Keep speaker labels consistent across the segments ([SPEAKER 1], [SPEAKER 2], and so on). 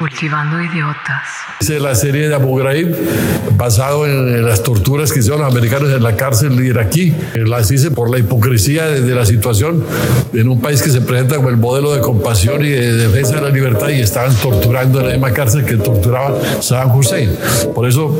[SPEAKER 1] Cultivando idiotas.
[SPEAKER 2] Hice la serie de Abu Ghraib basado en las torturas que hicieron los americanos en la cárcel iraquí. Las hice por la hipocresía de, la situación en un país que se presenta como el modelo de compasión y de defensa de la libertad y estaban torturando en la misma cárcel que torturaba Saddam Hussein. Por eso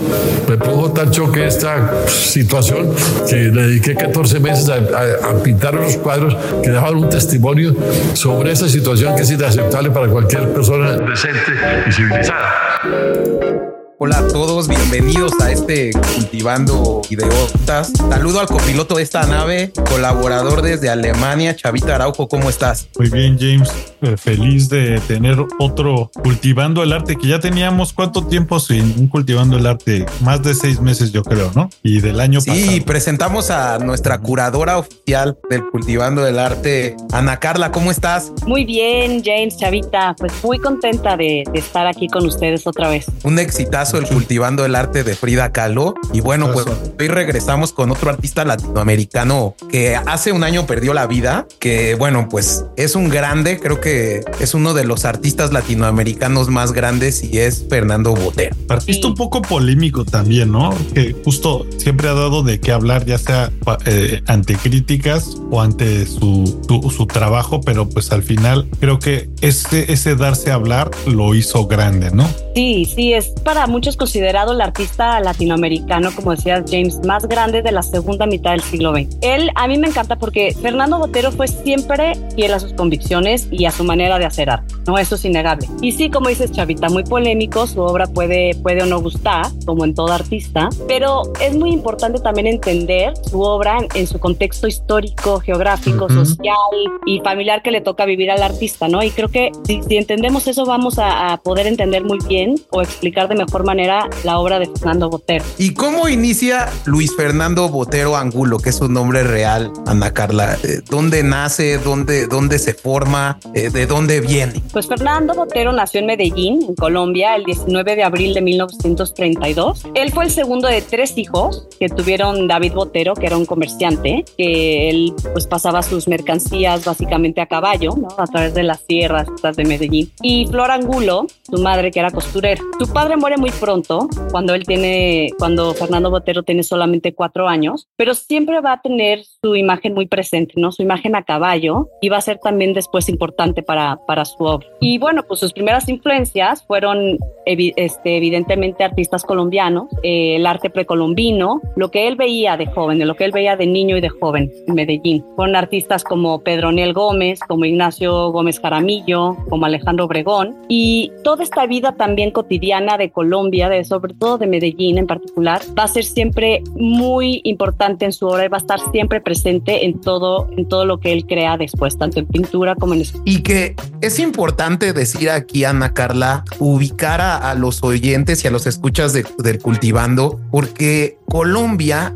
[SPEAKER 2] me produjo tan choque esta situación que le dediqué 14 meses a, a pintar unos cuadros que dejaban un testimonio sobre esa situación que es inaceptable para cualquier persona decente y civilizada.
[SPEAKER 3] Hola a todos, bienvenidos a este Cultivando Ideotas. Saludo al copiloto de esta nave, colaborador desde Alemania, Chavita Araujo, ¿cómo estás?
[SPEAKER 4] Muy bien, James. Eh, feliz de tener otro Cultivando el Arte, que ya teníamos cuánto tiempo sin un Cultivando el Arte, más de seis meses yo creo, ¿no? Y del año pasado.
[SPEAKER 3] Sí, presentamos a nuestra curadora oficial del Cultivando el Arte, Ana Carla, ¿cómo estás?
[SPEAKER 5] Muy bien, James, Chavita, pues muy contenta de, de estar aquí con ustedes otra vez.
[SPEAKER 3] Un exitazo el Cultivando el Arte de Frida Kahlo. Y bueno, pues hoy regresamos con otro artista latinoamericano que hace un año perdió la vida, que bueno, pues es un grande, creo que es uno de los artistas latinoamericanos más grandes y es Fernando Botero.
[SPEAKER 4] Artista un poco polémico también, ¿no? Que justo siempre ha dado de qué hablar, ya sea eh, ante críticas o ante su, su, trabajo, pero pues al final creo que ese, ese darse a hablar lo hizo grande, ¿no?
[SPEAKER 5] Sí, sí, es para muchos considerado el artista latinoamericano, como decía James, más grande de la segunda mitad del siglo XX. Él a mí me encanta porque Fernando Botero fue siempre fiel a sus convicciones y a su manera de hacer arte, ¿no? Eso es innegable. Y sí, como dices Chavita, muy polémico, su obra puede, puede o no gustar, como en todo artista, pero es muy importante también entender su obra en, su contexto histórico, geográfico, social y familiar que le toca vivir al artista, ¿no? Y creo que si, entendemos eso vamos a, a poder entender muy bien o explicar de mejor manera la obra de Fernando Botero.
[SPEAKER 3] ¿Y cómo inicia Luis Fernando Botero Angulo, que es su nombre real, Ana Carla? Eh, ¿Dónde nace? ¿Dónde, dónde se forma? Eh, ¿De dónde viene?
[SPEAKER 5] Pues Fernando Botero nació en Medellín, en Colombia, el 19 de abril de 1932. Él fue el segundo de tres hijos que tuvieron David Botero, que era un comerciante, que él pues pasaba sus mercancías básicamente a caballo, ¿no? A través de las sierras de Medellín. Y Flor Angulo, su madre, que era Su padre muere muy pronto, cuando él tiene, cuando Fernando Botero tiene solamente cuatro años, pero siempre va a tener su imagen muy presente, ¿no? Su imagen a caballo y va a ser también después importante para, para su obra. Y bueno, pues sus primeras influencias fueron este, evidentemente artistas colombianos, eh, el arte precolombino, lo que él veía de joven, de lo que él veía de niño y de joven en Medellín. Fueron artistas como Pedro Niel Gómez, como Ignacio Gómez Jaramillo, como Alejandro Obregón y toda esta vida también cotidiana de Colombia, de sobre todo de Medellín en particular, va a ser siempre muy importante en su obra y va a estar siempre presente en todo, en todo lo que él crea después, tanto en pintura como en...
[SPEAKER 3] Y que es importante decir aquí, Ana Carla, ubicar a, los oyentes y a los escuchas de, del cultivando, porque Colombia,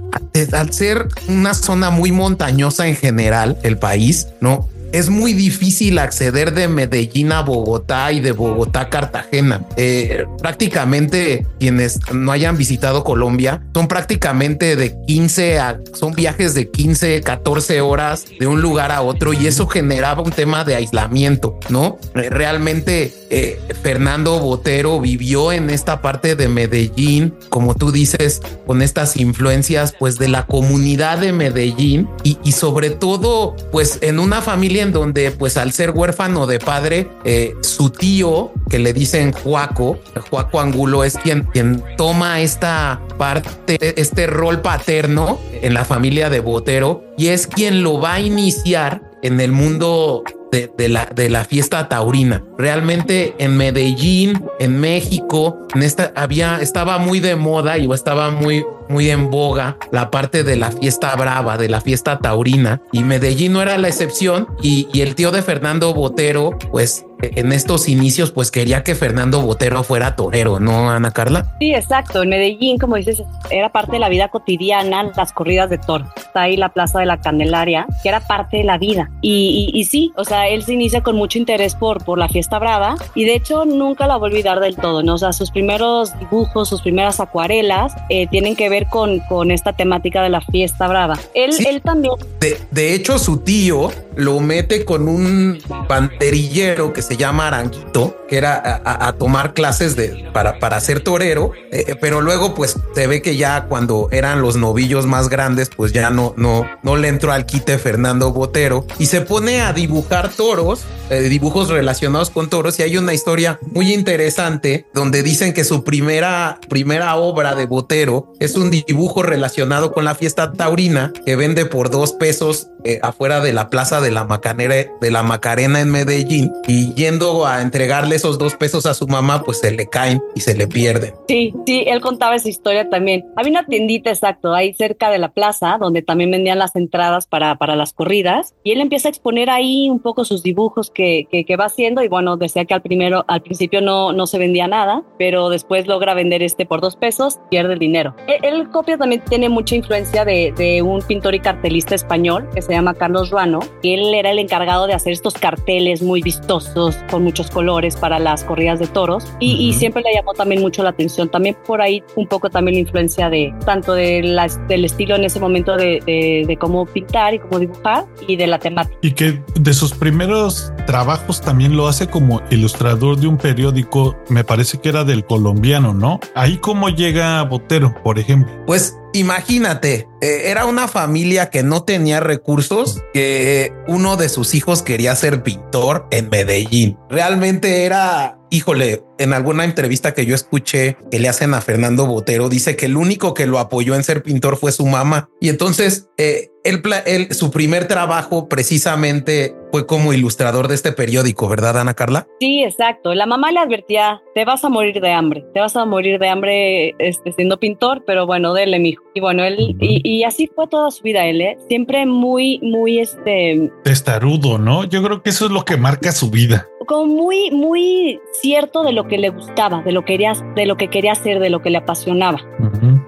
[SPEAKER 3] al ser una zona muy montañosa en general, el país, ¿no? Es muy difícil acceder de Medellín a Bogotá y de Bogotá a Cartagena. Eh, prácticamente quienes no hayan visitado Colombia son prácticamente de 15 a son viajes de 15, 14 horas de un lugar a otro y eso generaba un tema de aislamiento, ¿no? Eh, realmente eh, Fernando Botero vivió en esta parte de Medellín, como tú dices, con estas influencias pues de la comunidad de Medellín y, y sobre todo pues en una familia donde pues al ser huérfano de padre, eh, su tío, que le dicen Juaco, Juaco Angulo es quien, quien toma esta parte, este rol paterno en la familia de Botero y es quien lo va a iniciar en el mundo de, la, de la fiesta taurina. Realmente en Medellín, en México, en esta había, estaba muy de moda y estaba muy, muy en boga la parte de la fiesta brava, de la fiesta taurina. Y Medellín no era la excepción. Y, y el tío de Fernando Botero, pues en estos inicios, pues quería que Fernando Botero fuera torero, ¿no, Ana Carla?
[SPEAKER 5] Sí, exacto. En Medellín, como dices, era parte de la vida cotidiana, las corridas de toro. Está ahí la Plaza de la Candelaria, que era parte de la vida. Y, y, sí, o sea, él se inicia con mucho interés por, por la fiesta brava y de hecho nunca la va a olvidar del todo, ¿no? O sea, sus primeros dibujos, sus primeras acuarelas eh, tienen que ver con, con esta temática de la fiesta brava. Él, él también...
[SPEAKER 3] De, de hecho, su tío lo mete con un banderillero que se llama Aranguito, era a, tomar clases de, para, para ser torero, eh, eh, pero luego pues se ve que ya cuando eran los novillos más grandes, pues ya no, no, no le entró al quite Fernando Botero y se pone a dibujar toros, eh, dibujos relacionados con toros y hay una historia muy interesante donde dicen que su primera, primera obra de Botero es un dibujo relacionado con la fiesta taurina que vende por dos pesos afuera de la plaza de la Macanera, de la Macarena en Medellín y yendo a entregarle esos dos pesos a su mamá, pues se le caen y se le pierden.
[SPEAKER 5] Sí, sí, él contaba esa historia también. Había una tiendita exacto ahí cerca de la plaza donde también vendían las entradas para, para las corridas y él empieza a exponer ahí un poco sus dibujos que, que, va haciendo y bueno, decía que al primero, al principio no, no se vendía nada, pero después logra vender este por dos pesos, pierde el dinero. El, copia también tiene mucha influencia de, de un pintor y cartelista español que se llama Carlos Ruano, que él era el encargado de hacer estos carteles muy vistosos con muchos colores para las corridas de toros y, y siempre le llamó también mucho la atención. También por ahí un poco también la influencia de tanto de del estilo en ese momento de, de, cómo pintar y cómo dibujar y de la temática.
[SPEAKER 4] Y que de sus primeros trabajos también lo hace como ilustrador de un periódico, me parece que era del colombiano, ¿no? Ahí cómo llega Botero, por ejemplo.
[SPEAKER 3] Pues imagínate, eh, era una familia que no tenía recursos, que uno de sus hijos quería ser pintor en Medellín. Realmente era híjole, en alguna entrevista que yo escuché que le hacen a Fernando Botero, dice que el único que lo apoyó en ser pintor fue su mamá. Y entonces, eh, él, su primer trabajo precisamente fue como ilustrador de este periódico, ¿verdad, Ana Carla?
[SPEAKER 5] Sí, exacto. La mamá le advertía, te vas a morir de hambre, te vas a morir de hambre este, siendo pintor, pero bueno, dele, mijo. Y bueno, él, y, así fue toda su vida él, ¿eh? Siempre muy, muy, este...
[SPEAKER 4] Testarudo, ¿no? Yo creo que eso es lo que marca su vida
[SPEAKER 5] como muy, muy cierto de lo que le gustaba, de lo, que quería, de lo que quería hacer, de lo que le apasionaba.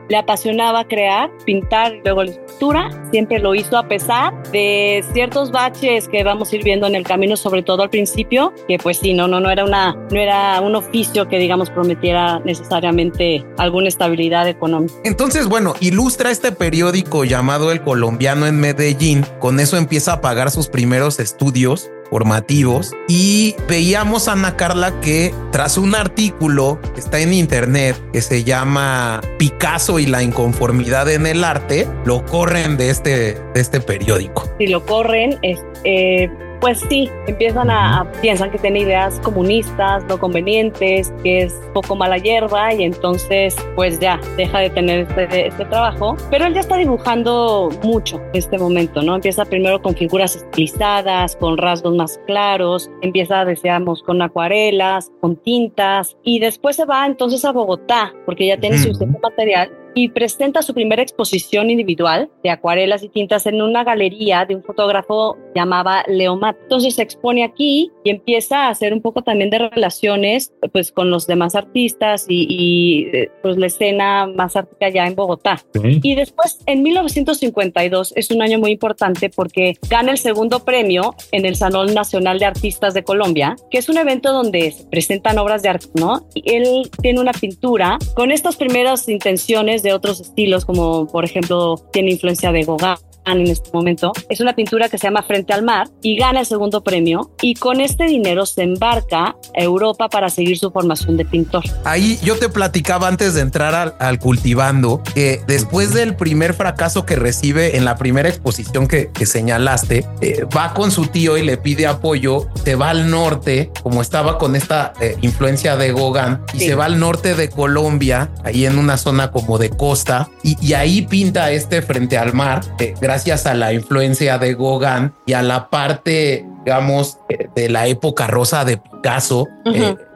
[SPEAKER 5] Le apasionaba crear, pintar y luego la escultura. Siempre lo hizo a pesar de ciertos baches que vamos a ir viendo en el camino, sobre todo al principio, que pues sí, no, no, no era una, no era un oficio que digamos prometiera necesariamente alguna estabilidad económica.
[SPEAKER 3] Entonces, bueno, ilustra este periódico llamado El Colombiano en Medellín. Con eso empieza a pagar sus primeros estudios formativos y veíamos a Ana Carla que tras un artículo que está en internet que se llama Picasso y la inconformidad en el arte, lo corren de este, de este periódico.
[SPEAKER 5] Si lo corren, es, eh, pues sí, empiezan a, piensan que tiene ideas comunistas, no convenientes, que es poco mala hierba y entonces pues ya deja de tener este, este trabajo. Pero él ya está dibujando mucho en este momento, ¿no? Empieza primero con figuras estilizadas, con rasgos más claros, empieza, decíamos, con acuarelas, con tintas y después se va entonces a Bogotá porque ya tiene su material y presenta su primera exposición individual de acuarelas y tintas en una galería de un fotógrafo llamaba Leomat. Entonces se expone aquí y empieza a hacer un poco también de relaciones pues con los demás artistas y, eh, pues la escena más artística ya en Bogotá. Y después en 1952 es un año muy importante porque gana el segundo premio en el Salón Nacional de Artistas de Colombia, que es un evento donde se presentan obras de arte, ¿no? Y él tiene una pintura con estas primeras intenciones de otros estilos, como por ejemplo tiene influencia de Gauguin en este momento. Es una pintura que se llama Frente al Mar y gana el segundo premio y con este dinero se embarca a Europa para seguir su formación de pintor.
[SPEAKER 3] Ahí yo te platicaba antes de entrar al, cultivando que después del primer fracaso que recibe en la primera exposición que, señalaste, eh, va con su tío y le pide apoyo, se va al norte, como estaba con esta eh, influencia de Gauguin, y se va al norte de Colombia, ahí en una zona como de costa, y, ahí pinta este frente al mar, eh, gracias a la influencia de Gauguin y a la parte, digamos, de la época rosa de Picasso,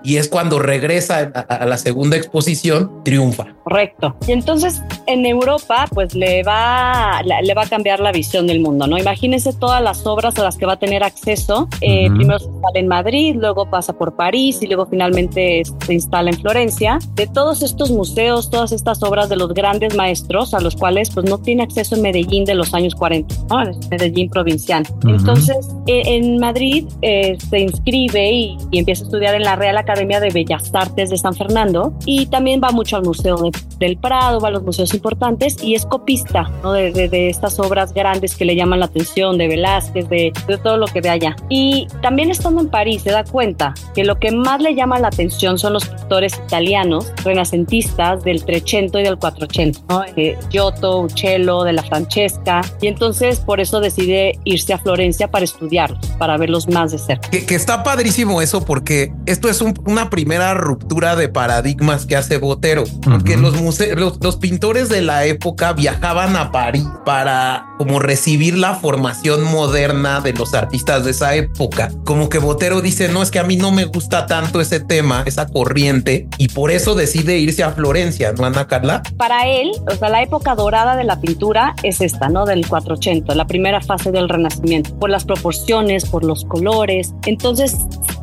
[SPEAKER 3] y es cuando regresa a, la segunda exposición, triunfa.
[SPEAKER 5] Correcto. Y entonces en Europa, pues le va, le va a cambiar la visión del mundo, ¿no? Imagínense todas las obras a las que va a tener acceso. Eh, primero se instala en Madrid, luego pasa por París y luego finalmente se instala en Florencia. De todos estos museos, todas estas obras de los grandes maestros a los cuales pues no tiene acceso en Medellín de los años 40, ¿no? Medellín provincial. Entonces, e, en Madrid eh, se inscribe y, y, empieza a estudiar en la Real Academia Academia de Bellas Artes de San Fernando y también va mucho al Museo del Prado, va a los museos importantes y es copista ¿no? de, de, estas obras grandes que le llaman la atención, de Velázquez, de, de todo lo que ve allá. Y también estando en París se da cuenta que lo que más le llama la atención son los pintores italianos renacentistas del 300 y del 400, ¿no? Eh, Giotto, Uccello, de la Francesca, y entonces por eso decide irse a Florencia para estudiarlos, para verlos más de cerca.
[SPEAKER 3] Que, está padrísimo eso porque esto es una primera ruptura de paradigmas que hace Botero, porque los, museos, los, pintores de la época viajaban a París para como recibir la formación moderna de los artistas de esa época. Como que Botero dice, no, es que a mí no me gusta tanto ese tema, esa corriente, y por eso decide irse a Florencia, ¿no, Ana Carla?
[SPEAKER 5] Para él, o sea, la época dorada de la pintura es esta, ¿no? Del 480, la primera fase del Renacimiento, por las proporciones, por los colores. Entonces,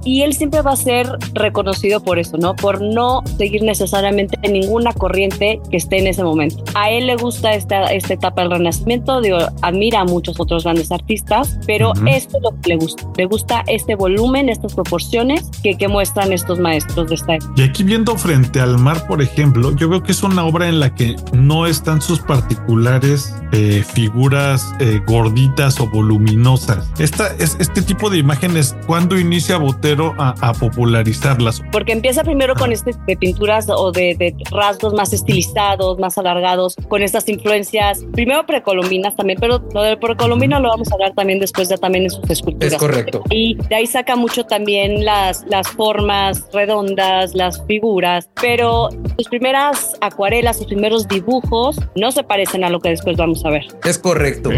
[SPEAKER 5] y él siempre va a ser reconocido por eso, ¿no? Por no seguir necesariamente ninguna corriente que esté en ese momento. A él le gusta esta, esta etapa del Renacimiento, digo, admira a muchos otros grandes artistas, pero esto es lo que le gusta. Le gusta este volumen, estas proporciones que, que muestran estos maestros de esta época.
[SPEAKER 4] Y aquí viendo frente al mar, por ejemplo, yo veo que es una obra en la que no están sus particulares eh, figuras eh, gorditas o voluminosas. Esta, es, este tipo de imágenes, ¿cuándo inicia Botero a, popularizarlas?
[SPEAKER 5] Porque empieza primero con este de pinturas o de, rasgos más estilizados, más alargados, con estas influencias, primero precolombinas también, pero lo del precolombino lo vamos a hablar también después de también en sus esculturas.
[SPEAKER 3] Es correcto.
[SPEAKER 5] Y de ahí saca mucho también las, las formas redondas, las figuras, pero sus primeras acuarelas, sus primeros dibujos no se parecen a lo que después vamos a ver.
[SPEAKER 3] Es correcto.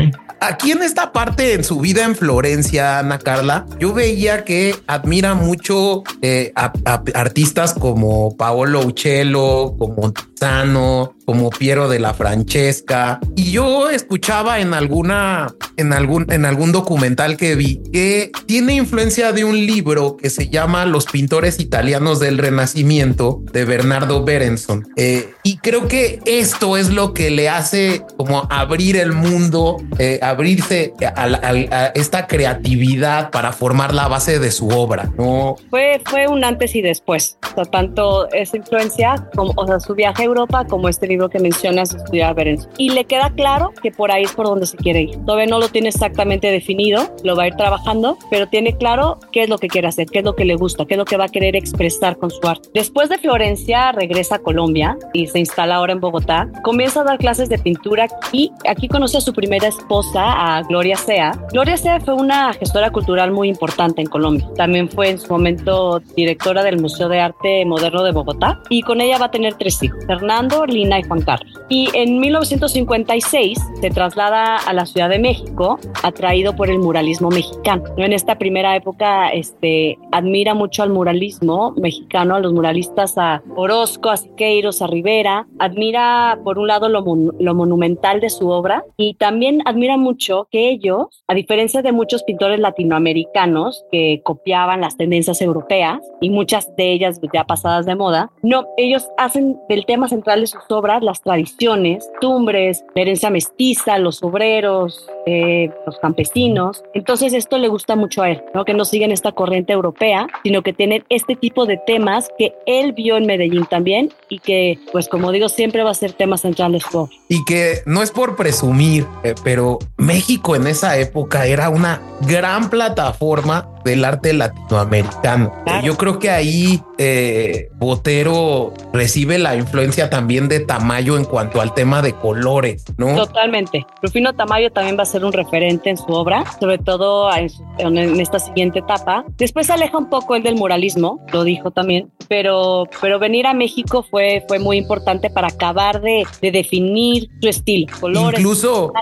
[SPEAKER 3] Aquí en esta parte en su vida en Florencia, Ana Carla, yo veía que admira mucho eh, a, artistas como Paolo Uccello, como Sano, como Piero de la Francesca. Y yo escuchaba en alguna, en algún, en algún documental que vi que tiene influencia de un libro que se llama Los pintores italianos del Renacimiento de Bernardo Berenson. Eh, y creo que esto es lo que le hace como abrir el mundo, eh, abrirse a, esta creatividad para formar la base de su obra. No
[SPEAKER 5] fue, fue un antes y después. O tanto esa influencia como o sea, su viaje a Europa como este libro que mencionas, estudiar Berenson. Y le queda claro que por ahí es por donde se quiere ir. Todavía no lo tiene exactamente definido, lo va a ir trabajando, pero tiene claro qué es lo que quiere hacer, qué es lo que le gusta, qué es lo que va a querer expresar con su arte. Después de Florencia, regresa a Colombia y se instala ahora en Bogotá. Comienza a dar clases de pintura y aquí conoce a su primera esposa, a Gloria Sea. Gloria Sea fue una gestora cultural muy importante en Colombia. También fue en su momento directora del Museo de Arte Moderno de Bogotá y con ella va a tener tres hijos, Fernando, Lina y Juan Carlos. Y en 1956 se traslada a la Ciudad de México, atraído por el muralismo mexicano. En esta primera época este, admira mucho al muralismo mexicano, a los muralistas, a Orozco, a Siqueiros, a Rivera. Admira, por un lado, lo, lo monumental de su obra y también admira mucho que ellos, a diferencia de muchos pintores latinoamericanos que copiaban las tendencias europeas y muchas de ellas ya pasadas de moda, no, ellos hacen del tema central de sus obras las tradiciones, tumbres, la herencia mestiza, los obreros, eh, los campesinos. Entonces esto le gusta mucho a él, ¿no? que no siguen esta corriente europea, sino que tienen este tipo de temas que él vio en Medellín también y que, pues como digo, siempre va a ser tema central
[SPEAKER 3] Y que no es por presumir, eh, pero México en esa época era una gran plataforma del arte latinoamericano. Yo creo que ahí eh, Botero recibe la influencia también de Tamayo en cuanto al tema de colores, ¿no?
[SPEAKER 5] Totalmente. Rufino Tamayo también va a ser un referente en su obra, sobre todo en, esta siguiente etapa. Después aleja un poco el del muralismo, lo dijo también, pero, pero venir a México fue, fue muy importante para acabar de, de definir su estilo, colores.
[SPEAKER 3] Incluso,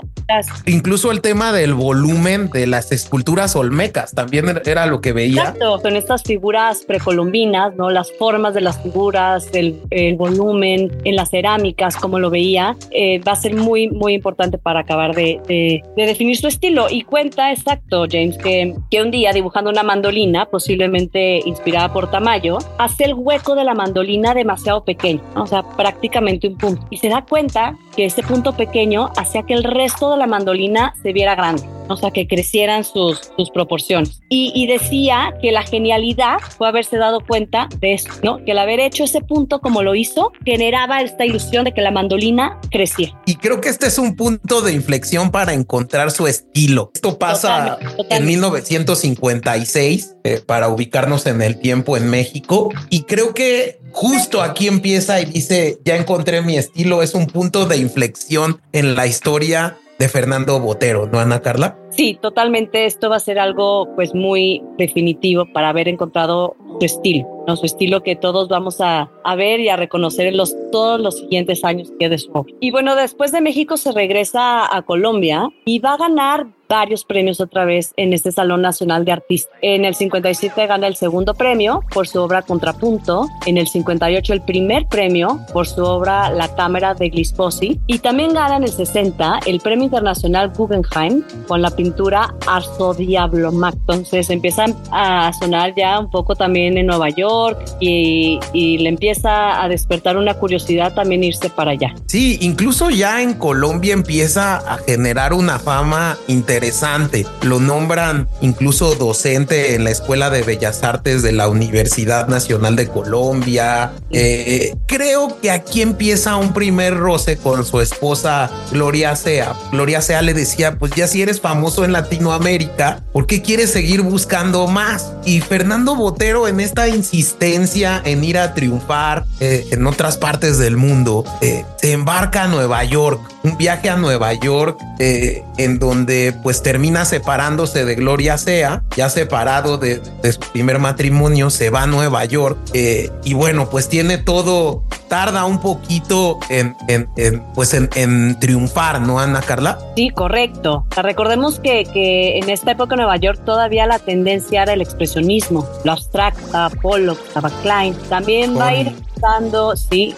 [SPEAKER 3] incluso el tema del volumen de las esculturas olmecas también era lo que veía.
[SPEAKER 5] Exacto, con estas figuras precolombinas, ¿no? Las formas de las figuras, el, el volumen en las cerámicas, como lo veía, eh, va a ser muy, muy importante para acabar de, de, definir su estilo. Y cuenta, exacto, James, que, que un día dibujando una mandolina, posiblemente inspirada por Tamayo, hace el hueco de la mandolina demasiado pequeño, o sea, prácticamente un punto. Y se da cuenta que ese punto pequeño hacía que el resto de la mandolina se viera grande o sea, que crecieran sus, sus proporciones. Y, y, decía que la genialidad fue haberse dado cuenta de eso, ¿no? Que el haber hecho ese punto como lo hizo generaba esta ilusión de que la mandolina crecía.
[SPEAKER 3] Y creo que este es un punto de inflexión para encontrar su estilo. Esto pasa totalmente, totalmente. en 1956 eh, para ubicarnos en el tiempo en México. Y creo que justo aquí empieza y dice, ya encontré mi estilo, es un punto de inflexión en la historia de Fernando Botero, ¿no, Ana Carla?
[SPEAKER 5] Sí, totalmente. Esto va a ser algo pues muy definitivo para haber encontrado su estilo, ¿no? su estilo que todos vamos a, a ver y a reconocer en los, todos los siguientes años que de su obra. Y bueno, después de México se regresa a Colombia y va a ganar varios premios otra vez en este Salón Nacional de Artistas. En el 57 gana el segundo premio por su obra Contrapunto, en el 58 el primer premio por su obra La Cámara de Glisposi y también gana en el 60 el Premio Internacional Guggenheim con la pintura Arzo Diablo Mac. Entonces empiezan a sonar ya un poco también en Nueva York y, y le empieza a despertar una curiosidad también irse para allá.
[SPEAKER 3] Sí, incluso ya en Colombia empieza a generar una fama interesante interesante. Lo nombran incluso docente en la Escuela de Bellas Artes de la Universidad Nacional de Colombia. Eh, creo que aquí empieza un primer roce con su esposa Gloria Sea. Gloria Sea le decía, pues ya si eres famoso en Latinoamérica, ¿por qué quieres seguir buscando más? Y Fernando Botero en esta insistencia en ir a triunfar eh, en otras partes del mundo, eh, se embarca a Nueva York, un viaje a Nueva York eh, en donde pues termina separándose de Gloria Sea, ya separado de, de su primer matrimonio, se va a Nueva York eh, y bueno, pues tiene todo, tarda un poquito en, en, en pues en, en, triunfar, ¿no, Ana Carla?
[SPEAKER 5] Sí, correcto. Recordemos que, que en esta época en Nueva York todavía la tendencia era el expresionismo, lo abstracta, Pollock, estaba Klein, también va a ir empezando, sí,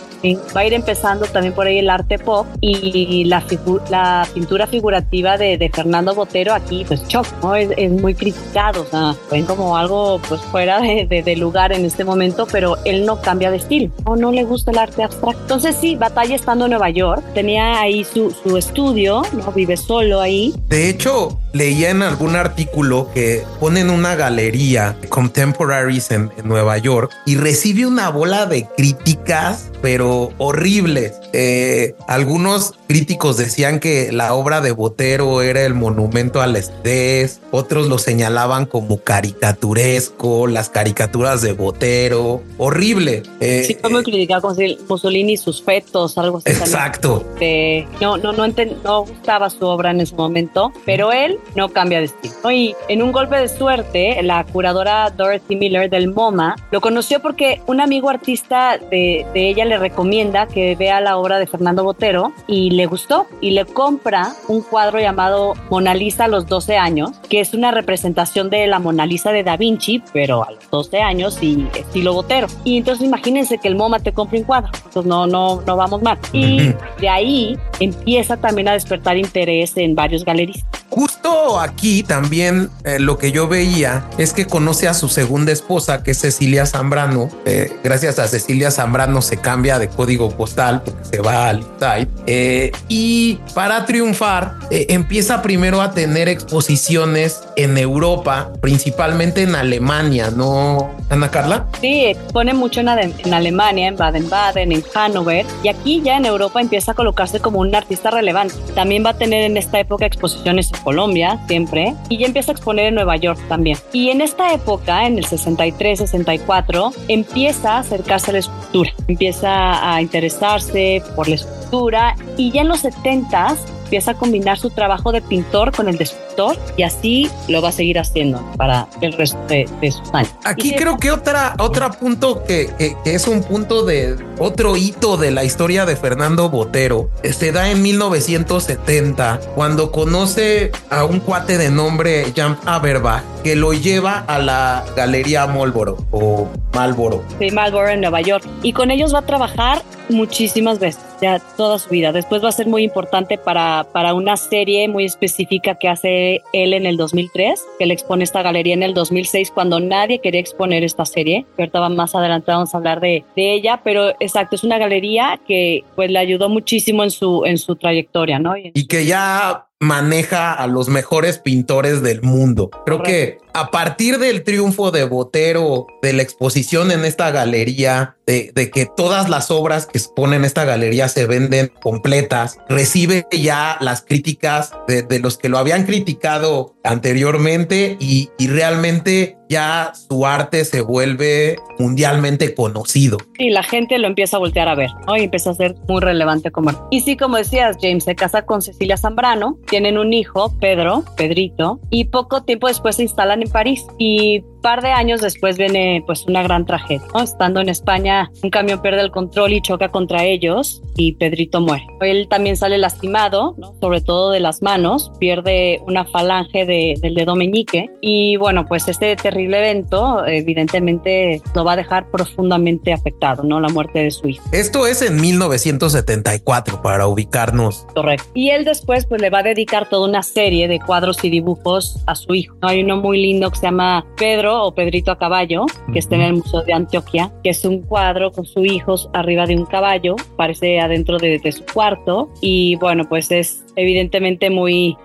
[SPEAKER 5] va a ir empezando también por ahí el arte pop y la, la pintura figurativa de, Fernando Botero aquí, pues choc, ¿no? Es, muy criticado, o sea, ven como algo pues fuera de, lugar en este momento, pero él no cambia de estilo, o no le gusta el arte abstracto. Entonces sí, batalla estando en Nueva York, tenía ahí su, su estudio, ¿no? Vive solo ahí.
[SPEAKER 3] De hecho, leía en algún artículo que ponen una galería Contemporaries en, en Nueva York y recibe una bola de críticas, pero horribles. Eh, algunos críticos decían que la obra de Botero era el monumento al estrés, otros lo señalaban como caricaturesco, las caricaturas de Botero, horrible.
[SPEAKER 5] Eh, sí, fue muy criticado con Mussolini y sus fetos, algo así.
[SPEAKER 3] Exacto.
[SPEAKER 5] Eh, no, no, no, no gustaba su obra en ese momento, pero él no cambia de estilo. Y en un golpe de suerte, la curadora Dorothy Miller del MoMA lo conoció porque un amigo artista de, de ella le recomienda que vea la obra de Fernando Botero y le gustó y le compra un cuadro llamado Mona Lisa a los 12 años, que es una representación de la Mona Lisa de Da Vinci, pero a los 12 años y estilo Botero. Y entonces imagínense que el MoMA te compre un cuadro, entonces no, no, no vamos mal. Y de ahí empieza también a despertar interés en varios galeristas.
[SPEAKER 3] Justo aquí también eh, lo que yo veía es que conoce a su segunda esposa, que es Cecilia Zambrano. Eh, gracias a Cecilia Zambrano se cambia de código postal porque se va al site. Eh, y para triunfar, eh, empieza primero a tener exposiciones en Europa, principalmente en Alemania, ¿no, Ana Carla?
[SPEAKER 5] Sí, expone mucho en, en Alemania, en Baden-Baden, en Hannover. Y aquí ya en Europa empieza a colocarse como un artista relevante. También va a tener en esta época exposiciones Colombia, siempre, y ya empieza a exponer en Nueva York también. Y en esta época, en el 63, 64, empieza a acercarse a la escultura, empieza a interesarse por la escultura y ya en los 70s empieza a combinar su trabajo de pintor con el de escultor y así lo va a seguir haciendo para el resto de, de sus años.
[SPEAKER 3] Aquí creo que otra, otro punto que, que, que, es un punto de otro hito de la historia de Fernando Botero se da en 1970 cuando conoce a un cuate de nombre Jan Aberbach que lo lleva a la Galería Molboro o Malboro.
[SPEAKER 5] Sí, Malboro en Nueva York. Y con ellos va a trabajar muchísimas veces, ya toda su vida. Después va a ser muy importante para, para una serie muy específica que hace él en el 2003, que le expone esta galería en el 2006 cuando nadie quería exponer esta serie. Ahorita más adelante vamos a hablar de, de, ella, pero exacto, es una galería que pues le ayudó muchísimo en su, en su trayectoria, ¿no?
[SPEAKER 3] Y que ya maneja a los mejores pintores del mundo. Creo que a partir del triunfo de Botero, de la exposición en esta galería, de, que todas las obras que exponen en esta galería se venden completas, recibe ya las críticas de, los que lo habían criticado anteriormente y, y, realmente ya su arte se vuelve mundialmente conocido.
[SPEAKER 5] Y la gente lo empieza a voltear a ver, ¿no? Y empieza a ser muy relevante como... Y sí, como decías, James se casa con Cecilia Zambrano, tienen un hijo, Pedro, Pedrito, y poco tiempo después se instalan en París. Y par de años después viene pues una gran tragedia. Estando en España, un camión pierde el control y choca contra ellos y Pedrito muere. Él también sale lastimado, sobre todo de las manos, pierde una falange del dedo meñique y bueno, pues este terrible evento evidentemente lo va a dejar profundamente afectado, ¿no? La muerte de su hijo.
[SPEAKER 3] Esto es en 1974 para ubicarnos.
[SPEAKER 5] Correcto. Y él después pues le va a dedicar toda una serie de cuadros y dibujos a su hijo. Hay uno muy lindo que se llama Pedro o Pedrito a caballo, que está en el Museo de Antioquia, que es un cuadro con su hijo arriba de un caballo, parece adentro de, su cuarto y bueno, pues es evidentemente muy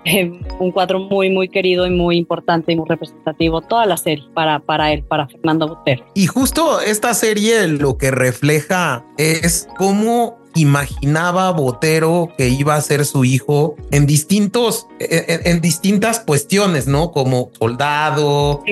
[SPEAKER 5] un cuadro muy muy querido y muy importante y muy representativo toda la serie para para él para Fernando Botero
[SPEAKER 3] y justo esta serie lo que refleja es cómo imaginaba Botero que iba a ser su hijo en distintos, en, distintas cuestiones, ¿no? Como soldado,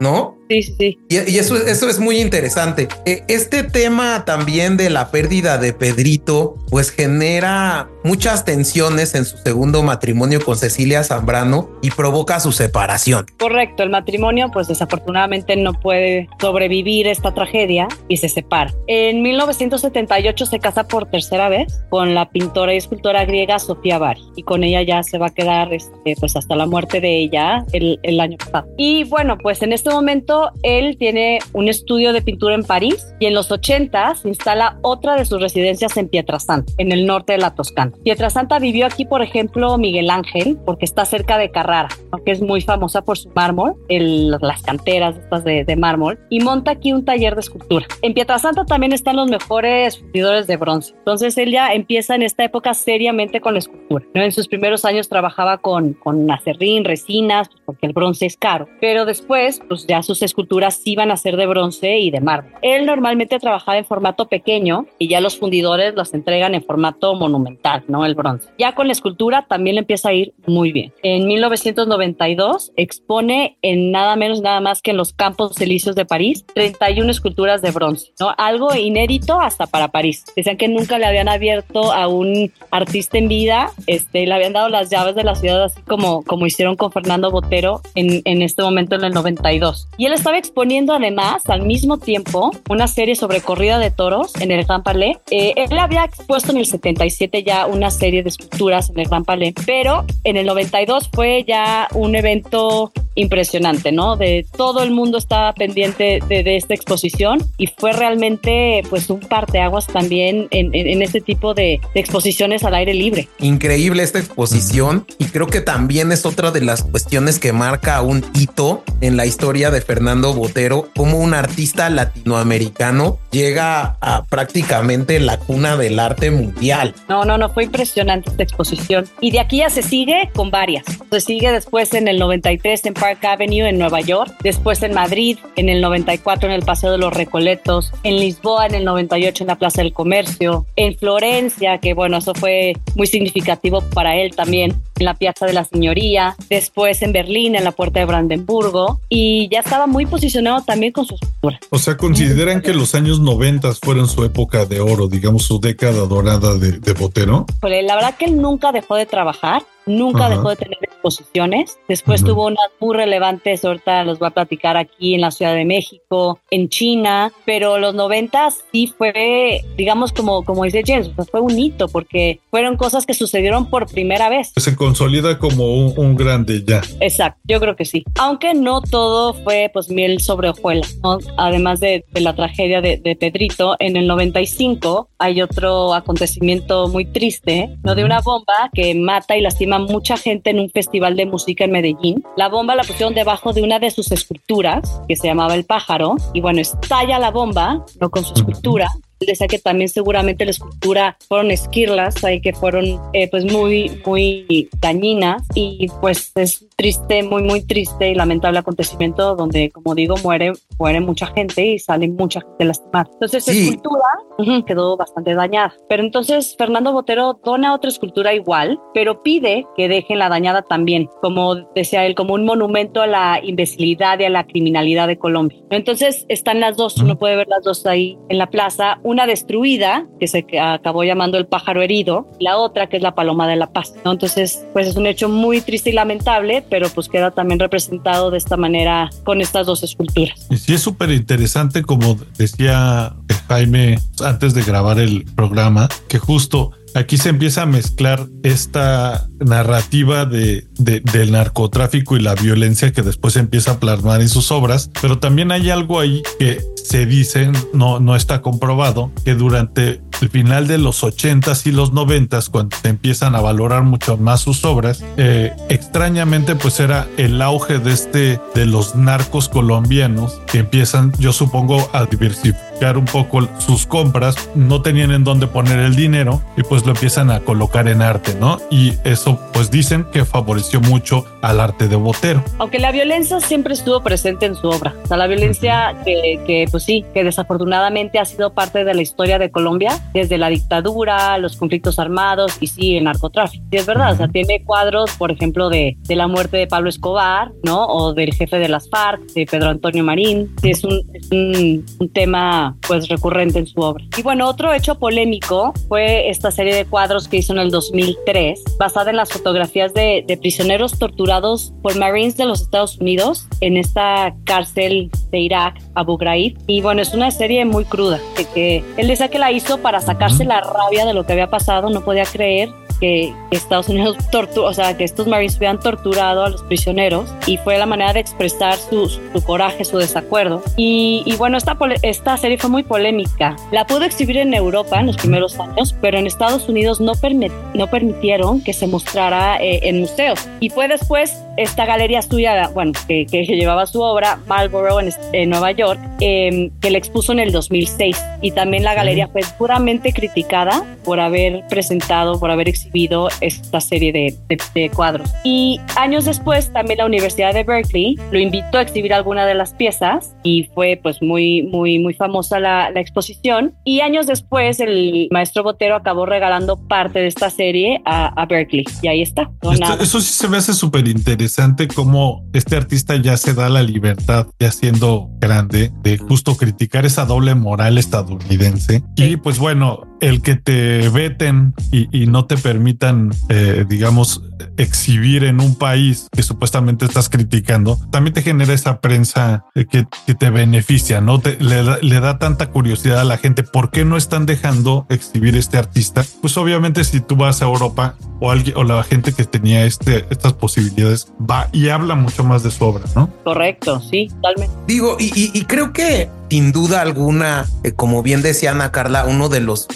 [SPEAKER 3] ¿no?
[SPEAKER 5] Sí, sí,
[SPEAKER 3] Y, eso, eso es muy interesante. E, este tema también de la pérdida de Pedrito, pues genera muchas tensiones en su segundo matrimonio con Cecilia Zambrano y provoca su separación.
[SPEAKER 5] Correcto, el matrimonio pues desafortunadamente no puede sobrevivir esta tragedia y se separa. En 1978 se casa por tercera vez con la pintora y escultora griega Sofía Bari y con ella ya se va a quedar este, pues hasta la muerte de ella el, el año pasado. Y bueno, pues en este momento él tiene un estudio de pintura en París y en los 80 se instala otra de sus residencias en Pietrasanta, en el norte de la Toscana. Pietrasanta vivió aquí, por ejemplo, Miguel Ángel, porque está cerca de Carrara, que es muy famosa por su mármol, las canteras estas de, mármol, y monta aquí un taller de escultura. En Pietrasanta también están los mejores fundidores de bronce. Entonces él ya empieza en esta época seriamente con la escultura. En sus primeros años trabajaba con, con acerrín, resinas, porque el bronce es caro, pero después pues ya sus esculturas iban a ser de bronce y de mármol. Él normalmente trabajaba en formato pequeño y ya los fundidores las entregan en formato monumental, ¿no? El bronce. Ya con la escultura también le empieza a ir muy bien. En 1992 expone en nada menos nada más que en los Campos Elíseos de París 31 esculturas de bronce, ¿no? Algo inédito hasta para París. Decían que nunca le habían abierto a un artista en vida, este, le habían dado las llaves de la ciudad así como, como hicieron con Fernando Botero en, en este momento en el 92. Y él estaba exponiendo además al mismo tiempo una serie sobre corrida de toros en el Gran Palais. Eh, él había expuesto en el 77 ya una serie de esculturas en el Gran Palais, pero en el 92 fue ya un evento impresionante, ¿no? De todo el mundo estaba pendiente de, esta exposición y fue realmente pues un parteaguas también en, en, este tipo de, de, exposiciones al aire libre.
[SPEAKER 3] Increíble esta exposición y creo que también es otra de las cuestiones que marca un hito en la historia de Fernando Botero, como un artista latinoamericano llega a prácticamente la cuna del arte mundial.
[SPEAKER 5] No, no, no, fue impresionante esta exposición. Y de aquí ya se sigue con varias. Se sigue después en el 93 en Park Avenue en Nueva York, después en Madrid, en el 94 en el Paseo de los Recoletos, en Lisboa en el 98 en la Plaza del Comercio, en Florencia, que bueno, eso fue muy significativo para él también, en la Piazza de la Señoría, después en Berlín, en la Puerta de Brandenburgo, y ya estaba muy posicionado también con su escultura.
[SPEAKER 4] O sea, consideran que los años 90 fueron su época de oro, digamos, su década dorada de, de Botero.
[SPEAKER 5] Pues la verdad que él nunca dejó de trabajar, nunca dejó de tener exposiciones. Después tuvo unas muy relevantes, ahorita los voy a platicar aquí en la Ciudad de México, en China, pero los 90 sí fue, digamos, como, como dice James, fue un hito porque fueron cosas que sucedieron por primera vez.
[SPEAKER 4] Se consolida como un, grande ya.
[SPEAKER 5] Exacto, yo creo que sí. Aunque no todo fue pues miel sobre hojuelas, ¿no? Además de, la tragedia de, de Pedrito, en el 95 hay otro acontecimiento muy triste, ¿no? De una bomba que mata y lastima mucha gente en un festival de música en Medellín. La bomba la pusieron debajo de una de sus esculturas, que se llamaba El Pájaro, y bueno, estalla la bomba, no con su escultura, decía que también seguramente la escultura fueron esquirlas ahí que fueron eh, pues muy, muy dañinas y pues es triste, muy, muy triste y lamentable acontecimiento donde, como digo, muere, muere mucha gente y sale mucha gente lastimada. Entonces, la escultura quedó bastante dañada. Pero entonces Fernando Botero dona otra escultura igual, pero pide que dejen la dañada también, como decía él, como un monumento a la imbecilidad y a la criminalidad de Colombia. Entonces, están las dos, uno puede ver las dos ahí en la plaza una destruida, que se acabó llamando el pájaro herido, y la otra que es la paloma de la paz. Entonces, pues es un hecho muy triste y lamentable, pero pues queda también representado de esta manera con estas dos esculturas.
[SPEAKER 4] Y sí es súper interesante, como decía Jaime antes de grabar el programa, que justo Aquí se empieza a mezclar esta narrativa de, del narcotráfico y la violencia que después empieza a plasmar en sus obras, pero también hay algo ahí que se dice, no, no está comprobado, que durante el final de los 80s y los 90s, cuando se empiezan a valorar mucho más sus obras, eh, extrañamente pues era el auge de este, de los narcos colombianos que empiezan, yo supongo, a diversificar un poco sus compras, no tenían en dónde poner el dinero y pues lo empiezan a colocar en arte, ¿no? Y eso pues dicen que favoreció mucho al arte de Botero.
[SPEAKER 5] Aunque la violencia siempre estuvo presente en su obra, o sea, la violencia que, que pues sí, que desafortunadamente ha sido parte de la historia de Colombia, desde la dictadura, los conflictos armados y sí, el narcotráfico. Y es verdad, o sea, tiene cuadros, por ejemplo, de, de, la muerte de Pablo Escobar, ¿no? O del jefe de las FARC, de Pedro Antonio Marín. Es un, es un, un tema, pues, recurrente en su obra. Y bueno, otro hecho polémico fue esta serie de cuadros que hizo en el 2003, basada en las fotografías de, de prisioneros torturados por Marines de los Estados Unidos en esta cárcel de Irak, Abu Ghraib. Y bueno, es una serie muy cruda, de que él decía que la hizo para sacarse la rabia de lo que había pasado, no podía creer que Estados Unidos torturó, o sea, que estos Marines hubieran torturado a los prisioneros y fue la manera de expresar su, su coraje, su desacuerdo. Y, y, bueno, esta, esta serie fue muy polémica. La pudo exhibir en Europa en los primeros años, pero en Estados Unidos no, no permitieron que se mostrara eh, en museos. Y fue después esta galería suya, bueno, que, que llevaba su obra, Marlborough en, en Nueva York, eh, que la expuso en el 2006. Y también la galería fue puramente criticada por haber presentado, por haber exhibido esta serie de, cuadros. Y años después también la Universidad de Berkeley lo invitó a exhibir alguna de las piezas y fue pues muy, muy, muy famosa la, exposición. Y años después el maestro Botero acabó regalando parte de esta serie a, Berkeley y ahí está.
[SPEAKER 4] eso sí se me hace súper interesante cómo este artista ya se da la libertad, ya siendo grande, de justo criticar esa doble moral estadounidense. Y pues bueno, el que te veten y, y no te permitan, eh, digamos, exhibir en un país que supuestamente estás criticando, también te genera esa prensa que, que te beneficia, ¿no? Te, le, le, da tanta curiosidad a la gente, ¿por qué no están dejando exhibir este artista? Pues obviamente si tú vas a Europa o alguien o la gente que tenía este, estas posibilidades va y habla mucho más de su obra, ¿no?
[SPEAKER 5] Correcto, sí, totalmente.
[SPEAKER 3] Digo, y, y, y creo que sin duda alguna, eh, como bien decía Ana Carla, uno de los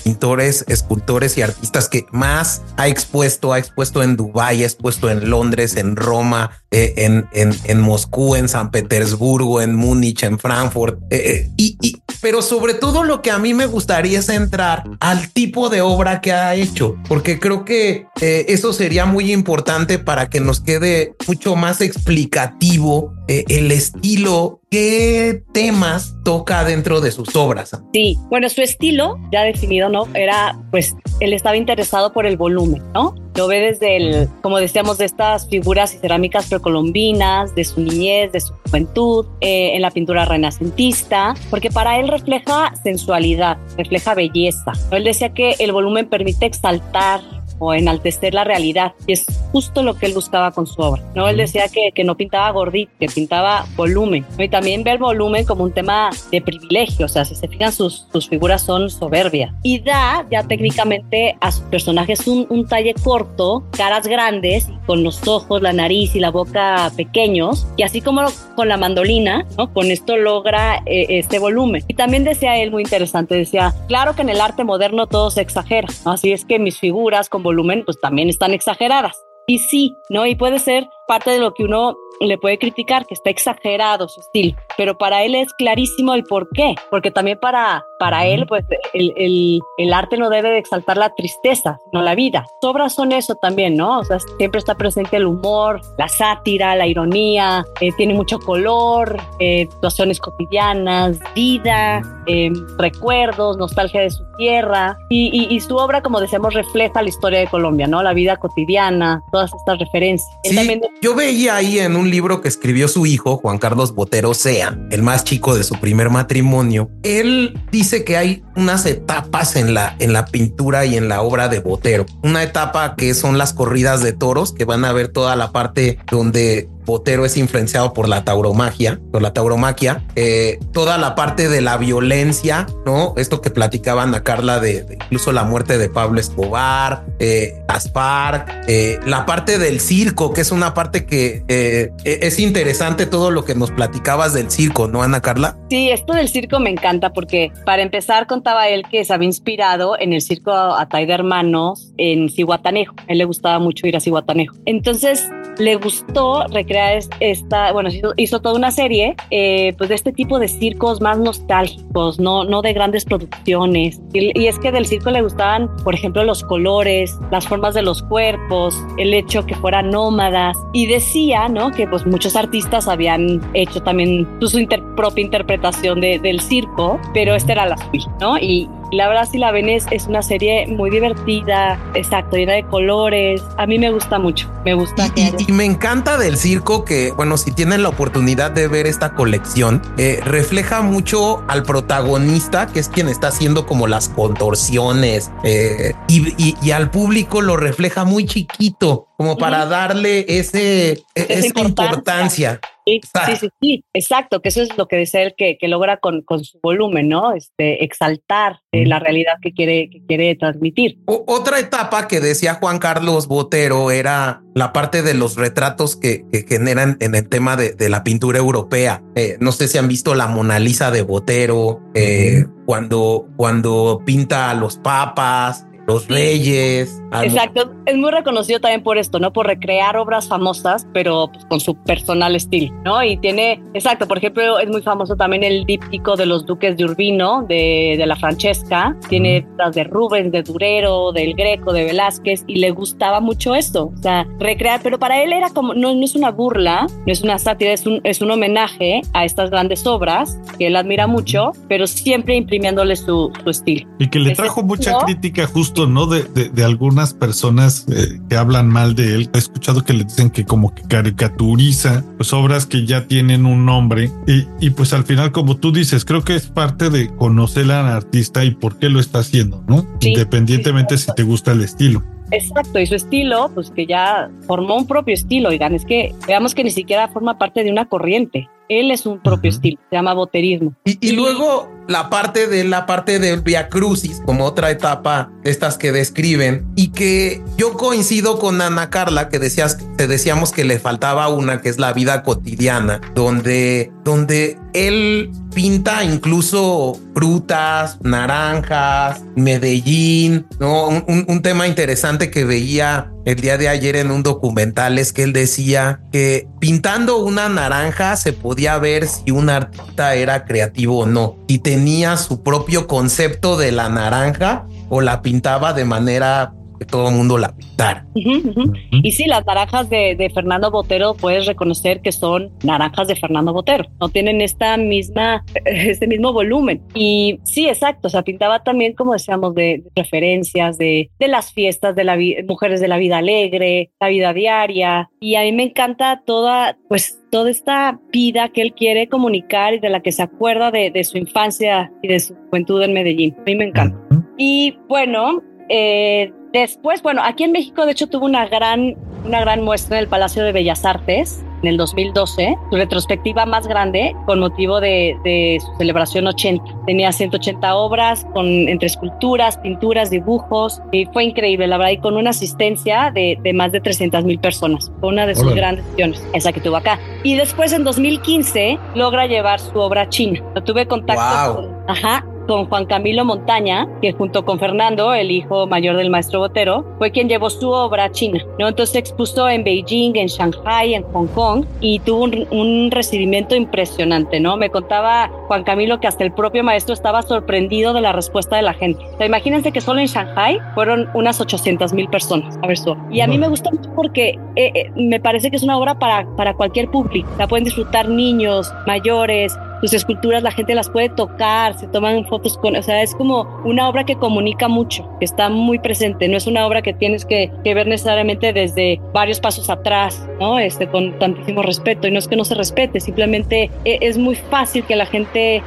[SPEAKER 3] escultores y artistas que más ha expuesto, ha expuesto en Dubái, ha expuesto en Londres, en Roma, eh, en, en, en, Moscú, en San Petersburgo, en Múnich, en Frankfurt. Eh, y, y, pero sobre todo lo que a mí me gustaría es entrar al tipo de obra que ha hecho, porque creo que eso sería muy importante para que nos quede mucho más explicativo el estilo qué temas toca dentro de sus obras.
[SPEAKER 5] Sí, bueno, su estilo ya definido, ¿no? Era, pues, él estaba interesado por el volumen, ¿no? Lo ve desde el, como decíamos, de estas figuras y cerámicas precolombinas, de su niñez, de su juventud, eh, en la pintura renacentista, porque para él refleja sensualidad, refleja belleza. Él decía que el volumen permite exaltar o enaltecer la realidad. Y es justo lo que él buscaba con su obra. ¿no? Él decía que, que no pintaba gordito, que pintaba volumen. Y también ver volumen como un tema de privilegio. O sea, si se fijan, sus, sus figuras son soberbias. Y da ya técnicamente a sus personajes un, un talle corto, caras grandes, con los ojos, la nariz y la boca pequeños. Y así como con la mandolina, ¿no? con esto logra eh, este volumen. Y también decía él muy interesante, decía, claro que en el arte moderno todo se exagera, así es que mis figuras con volumen pues también están exageradas. Y sí, ¿no? Y puede ser parte de lo que uno le puede criticar, que está exagerado su estilo, pero para él es clarísimo el por qué, porque también para, para él, pues el, el, el arte no debe de exaltar la tristeza, sino la vida. Sus obras son eso también, ¿no? O sea, siempre está presente el humor, la sátira, la ironía, eh, tiene mucho color, eh, situaciones cotidianas, vida, eh, recuerdos, nostalgia de su tierra, y, y, y, su obra, como decíamos, refleja la historia de Colombia, ¿no? La vida cotidiana, todas estas referencias.
[SPEAKER 3] Sí, también... Yo veía ahí en un libro que escribió su hijo, Juan Carlos Botero Sea, el más chico de su primer matrimonio. Él dice que hay unas etapas en la, en la pintura y en la obra de Botero. Una etapa que son las corridas de toros, que van a ver toda la parte donde Botero es influenciado por la tauromagia, por la tauromaquia, eh, toda la parte de la violencia, ¿no? Esto que platicaban a Carla de, incluso la muerte de Pablo Escobar, eh, Gaspar, eh, la parte del circo, que es una parte que eh, es interesante todo lo que nos platicabas del circo, ¿no, Ana Carla?
[SPEAKER 5] Sí, esto del circo me encanta porque para empezar contaba él que se había inspirado en el circo Atay de Hermanos en Cihuatanejo. Él le gustaba mucho ir a Cihuatanejo. Entonces le gustó recrear esta, bueno, hizo, hizo toda una serie eh, pues de este tipo de circos más nostálgicos, no, no de grandes producciones. Y, y, es que del circo le gustaban, por ejemplo, los colores, las formas de los cuerpos, el hecho que fueran nómadas. Y decía, ¿no? Que pues muchos artistas habían hecho también su inter propia interpretación de, del circo, pero esta era la suya, ¿no? Y, la verdad, si la ven, es, es, una serie muy divertida, exacto, llena de colores. A mí me gusta mucho, me gusta.
[SPEAKER 3] Y, y, y me encanta del circo que, bueno, si tienen la oportunidad de ver esta colección, eh, refleja mucho al protagonista, que es quien está haciendo como las contorsiones, eh, y, y, al público lo refleja muy chiquito, como para darle ese, esa importancia. importancia.
[SPEAKER 5] Sí, sí, sí, sí, exacto, que eso es lo que dice él que, que logra con, con, su volumen, ¿no? Este, exaltar eh, la realidad que quiere, que quiere transmitir.
[SPEAKER 3] O, otra etapa que decía Juan Carlos Botero era la parte de los retratos que, que generan en el tema de, de la pintura europea. Eh, no sé si han visto la Mona Lisa de Botero, eh, cuando, cuando pinta a los papas, los reyes.
[SPEAKER 5] Exacto, es muy reconocido también por esto, ¿no? Por recrear obras famosas, pero pues, con su personal estilo, ¿no? Y tiene, exacto, por ejemplo, es muy famoso también el díptico de los duques de Urbino, de, de la Francesca, tiene las de Rubens, de Durero, del Greco, de Velázquez, y le gustaba mucho esto, o sea, recrear, pero para él era como, no, no es una burla, no es una sátira, es un, es un homenaje a estas grandes obras que él admira mucho, pero siempre imprimiéndole su, su estilo.
[SPEAKER 4] Y que le trajo Ese mucha estilo, crítica justo ¿no? De, de, de algunas personas eh, que hablan mal de él. He escuchado que le dicen que como que caricaturiza pues obras que ya tienen un nombre y, y pues al final como tú dices, creo que es parte de conocer al artista y por qué lo está haciendo, ¿no? Sí, Independientemente sí, si te gusta el estilo.
[SPEAKER 5] Exacto, y su estilo, pues que ya formó un propio estilo, oigan, es que veamos que ni siquiera forma parte de una corriente. Él es un propio uh -huh. estilo, se llama boterismo.
[SPEAKER 3] Y, y, luego la parte de la parte del Via Crucis, como otra etapa de estas que describen, y que yo coincido con Ana Carla, que decías, te decíamos que le faltaba una, que es la vida cotidiana, donde, donde él pinta incluso frutas, naranjas, Medellín, ¿no? Un, un, un, tema interesante que veía el día de ayer en un documental es que él decía que pintando una naranja se podía ver si un artista era creativo o no, y tenía su propio concepto de la naranja o la pintaba de manera que todo el mundo la pintara.
[SPEAKER 5] Uh -huh, uh -huh. Y sí, las naranjas de, de, Fernando Botero puedes reconocer que son naranjas de Fernando Botero, no tienen esta misma, este mismo volumen. Y sí, exacto, o sea, pintaba también, como decíamos, de, de referencias de, de, las fiestas de la mujeres de la vida alegre, la vida diaria. Y a mí me encanta toda, pues, toda esta vida que él quiere comunicar y de la que se acuerda de, de su infancia y de su juventud en Medellín. A mí me encanta. Uh -huh. Y bueno, eh, Después, bueno, aquí en México de hecho tuvo una gran, una gran muestra en el Palacio de Bellas Artes en el 2012, su retrospectiva más grande con motivo de, de, su celebración 80. Tenía 180 obras con, entre esculturas, pinturas, dibujos y fue increíble, la verdad, y con una asistencia de, de más de 300 mil personas. Fue una de sus Hola. grandes acciones, esa que tuvo acá. Y después en 2015 logra llevar su obra a China. Tuve contacto
[SPEAKER 3] wow.
[SPEAKER 5] con, ajá, con Juan Camilo Montaña, que junto con Fernando, el hijo mayor del maestro Botero, fue quien llevó su obra a China. ¿no? Entonces se expuso en Beijing, en Shanghai, en Hong Kong y tuvo un, un, recibimiento impresionante. ¿no? Me contaba Juan Camilo que hasta el propio maestro estaba sorprendido de la respuesta de la gente. O sea, imagínense que solo en Shanghai fueron unas 800 mil personas a ver su obra. Y a mí me gusta mucho porque eh, eh, me parece que es una obra para, para cualquier público. La pueden disfrutar niños, mayores, sus esculturas la gente las puede tocar, se toman fotos con, o sea, es como una obra que comunica mucho, que está muy presente, no es una obra que tienes que, que ver necesariamente desde varios pasos atrás, ¿no? Este, con tantísimo respeto, y no es que no se respete, simplemente es muy fácil que la gente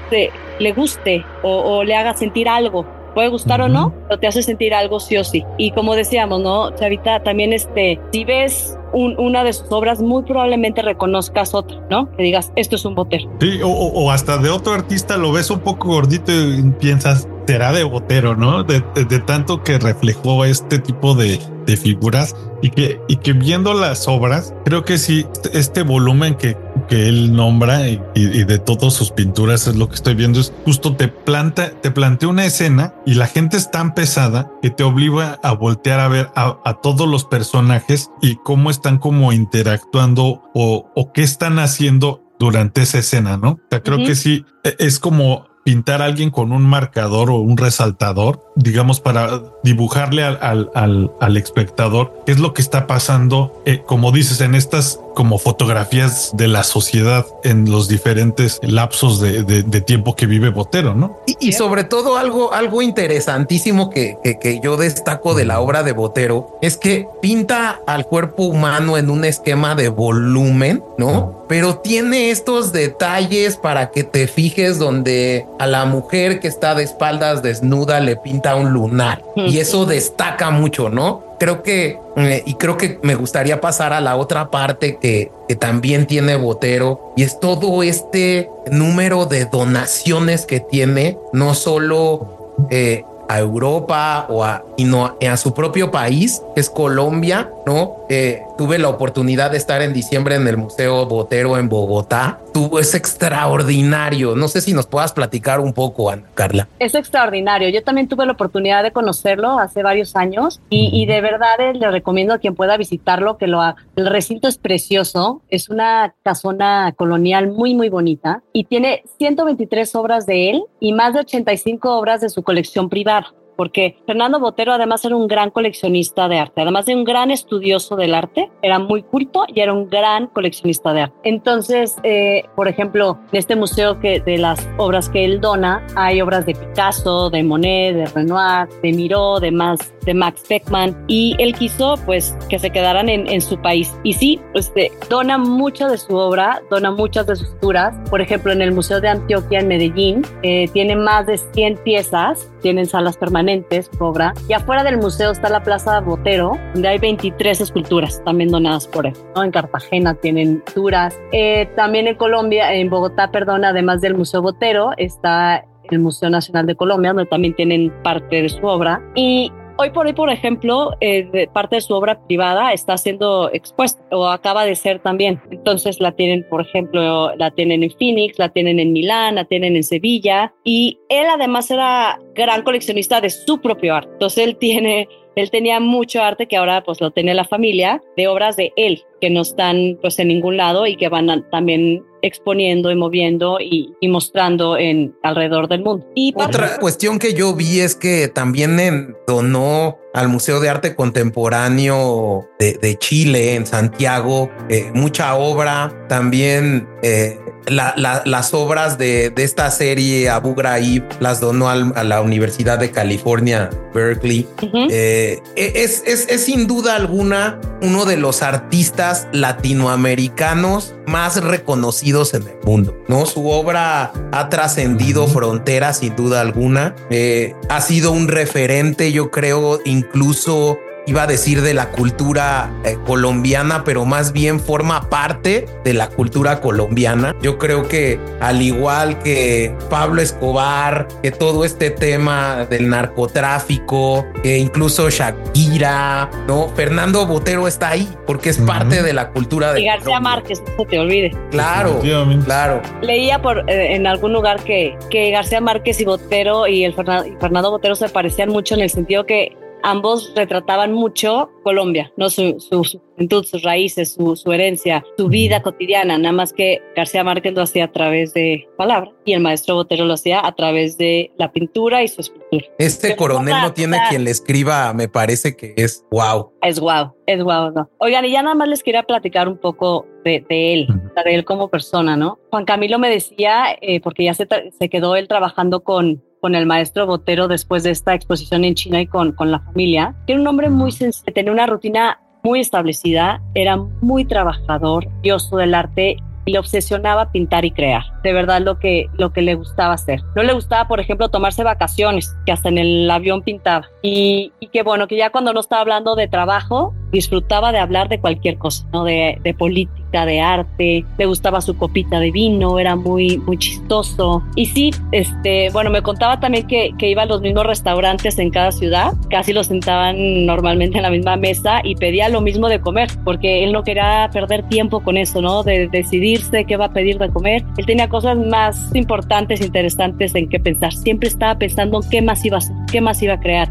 [SPEAKER 5] le guste o le haga sentir algo puede gustar uh -huh. o no, pero te hace sentir algo sí o sí. Y como decíamos, ¿no? Chavita, también este, si ves un, una de sus obras, muy probablemente reconozcas otra, ¿no? Que digas, esto es un botero.
[SPEAKER 4] Sí, o, o hasta de otro artista lo ves un poco gordito y piensas, será de botero, ¿no? De, de, de tanto que reflejó este tipo de, de, figuras y que, y que viendo las obras, creo que sí, este volumen que, que él nombra y, y, de todas sus pinturas es lo que estoy viendo, es justo te planta, te plantea una escena y la gente es tan pesada que te obliga a voltear a ver a, a todos los personajes y cómo están como interactuando o, o qué están haciendo durante esa escena, ¿no? O sea, creo uh -huh. que sí, es como pintar a alguien con un marcador o un resaltador, digamos, para dibujarle al, al, al, al espectador qué es lo que está pasando, eh, como dices, en estas como fotografías de la sociedad en los diferentes lapsos de, de, de tiempo que vive Botero, ¿no?
[SPEAKER 3] Y, y sobre todo algo, algo interesantísimo que, que, que, yo destaco de la obra de Botero es que pinta al cuerpo humano en un esquema de volumen, ¿no? Pero tiene estos detalles para que te fijes donde a la mujer que está de espaldas desnuda le pinta un lunar y eso destaca mucho, ¿no? creo que, eh, y creo que me gustaría pasar a la otra parte que, que, también tiene Botero, y es todo este número de donaciones que tiene, no solo eh, a Europa o a, sino a, a, su propio país, que es Colombia, ¿no? Eh, tuve la oportunidad de estar en diciembre en el Museo Botero en Bogotá. Tuvo, es extraordinario. No sé si nos puedas platicar un poco, Ana Carla.
[SPEAKER 5] Es extraordinario. Yo también tuve la oportunidad de conocerlo hace varios años y, y de verdad eh, le recomiendo a quien pueda visitarlo que lo haga. El recinto es precioso. Es una casona colonial muy, muy bonita y tiene 123 obras de él y más de 85 obras de su colección privada porque Fernando Botero además era un gran coleccionista de arte, además de un gran estudioso del arte, era muy culto y era un gran coleccionista de arte. Entonces, eh, por ejemplo, en este museo que de las obras que él dona, hay obras de Picasso, de Monet, de Renoir, de Miró, de Max, Max Beckman, y él quiso pues que se quedaran en, su país. Y sí, este, dona mucha de su obra, dona muchas de sus turas. Por ejemplo, en el Museo de Antioquia en Medellín, eh, tiene más de 100 piezas, tienen salas permanentes obra. Y afuera del museo está la Plaza Botero, donde hay 23 esculturas también donadas por él. ¿no? En Cartagena tienen esculturas. Eh, también en Colombia, en Bogotá, perdón, además del Museo Botero, está el Museo Nacional de Colombia, donde también tienen parte de su obra. Y hoy por hoy, por ejemplo, eh, parte de su obra privada está siendo expuesta o acaba de ser también. Entonces la tienen, por ejemplo, la tienen en Phoenix, la tienen en Milán, la tienen en Sevilla. Y él además era gran coleccionista de su propio arte. Entonces él tiene, él tenía mucho arte que ahora pues lo tiene la familia de obras de él que no están pues en ningún lado y que van a, también exponiendo y moviendo y, y, mostrando en alrededor del mundo. Y
[SPEAKER 3] otra cuestión que yo vi es que también en, donó al Museo de Arte Contemporáneo de, de Chile en Santiago eh, mucha obra. También eh, las obras de, esta serie Abu Ghraib las donó a la Universidad de California, Berkeley. Eh, e, es, es, sin duda alguna uno de los artistas latinoamericanos más reconocidos en el mundo. No, su obra ha trascendido fronteras sin duda alguna. Eh, ha sido un referente, yo creo, incluso iba a decir de la cultura eh, colombiana, pero más bien forma parte de la cultura colombiana. Yo creo que al igual que Pablo Escobar, que todo este tema del narcotráfico, que incluso Shakira, ¿no? Fernando Botero está ahí porque es parte de la cultura de...
[SPEAKER 5] Y García Márquez, no se te olvide.
[SPEAKER 3] Claro, claro.
[SPEAKER 5] Leía por, eh, en algún lugar que, que García Márquez y Botero y el Fernando Botero se parecían mucho en el sentido que ambos retrataban mucho Colombia, ¿no? Su, su, juventud, sus raíces, su, su, herencia, su vida cotidiana, nada más que García Márquez lo hacía a través de palabra y el maestro Botero lo hacía a través de la pintura y su escultura.
[SPEAKER 3] Este coronel no tiene quien le escriba, me parece que es wow.
[SPEAKER 5] Es wow, es wow. No. Oigan, y ya nada más les quería platicar un poco de, de él, de él como persona, ¿no? Juan Camilo me decía, eh, porque ya se, se quedó él trabajando con con el maestro Botero después de esta exposición en China y con, con la familia, era un hombre muy sencillo, tenía una rutina muy establecida, era muy trabajador, dioso del arte y le obsesionaba pintar y crear. De verdad lo que, lo que le gustaba hacer. No le gustaba, por ejemplo, tomarse vacaciones, que hasta en el avión pintaba. Y, y que bueno, que ya cuando no estaba hablando de trabajo, disfrutaba de hablar de cualquier cosa, ¿no? De, de política, de arte, le gustaba su copita de vino, era muy, muy chistoso. Y sí, este, bueno, me contaba también que, que iba a los mismos restaurantes en cada ciudad, casi lo sentaban normalmente en la misma mesa y pedía lo mismo de comer, porque él no quería perder tiempo con eso, ¿no? De decidirse qué va a pedir de comer. Él tenía cosas más importantes, interesantes en qué pensar. Siempre estaba pensando en qué más iba a qué más iba a crear.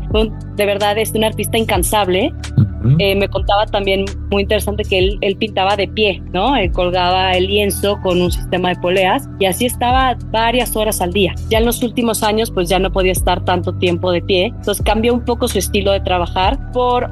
[SPEAKER 5] De verdad, es un artista incansable. Eh, me contaba también muy interesante que él, él pintaba de pie, ¿no? Él colgaba el lienzo con un sistema de poleas y así estaba varias horas al día. Ya en los últimos años, pues ya no podía estar tanto tiempo de pie. Entonces cambió un poco su estilo de trabajar por,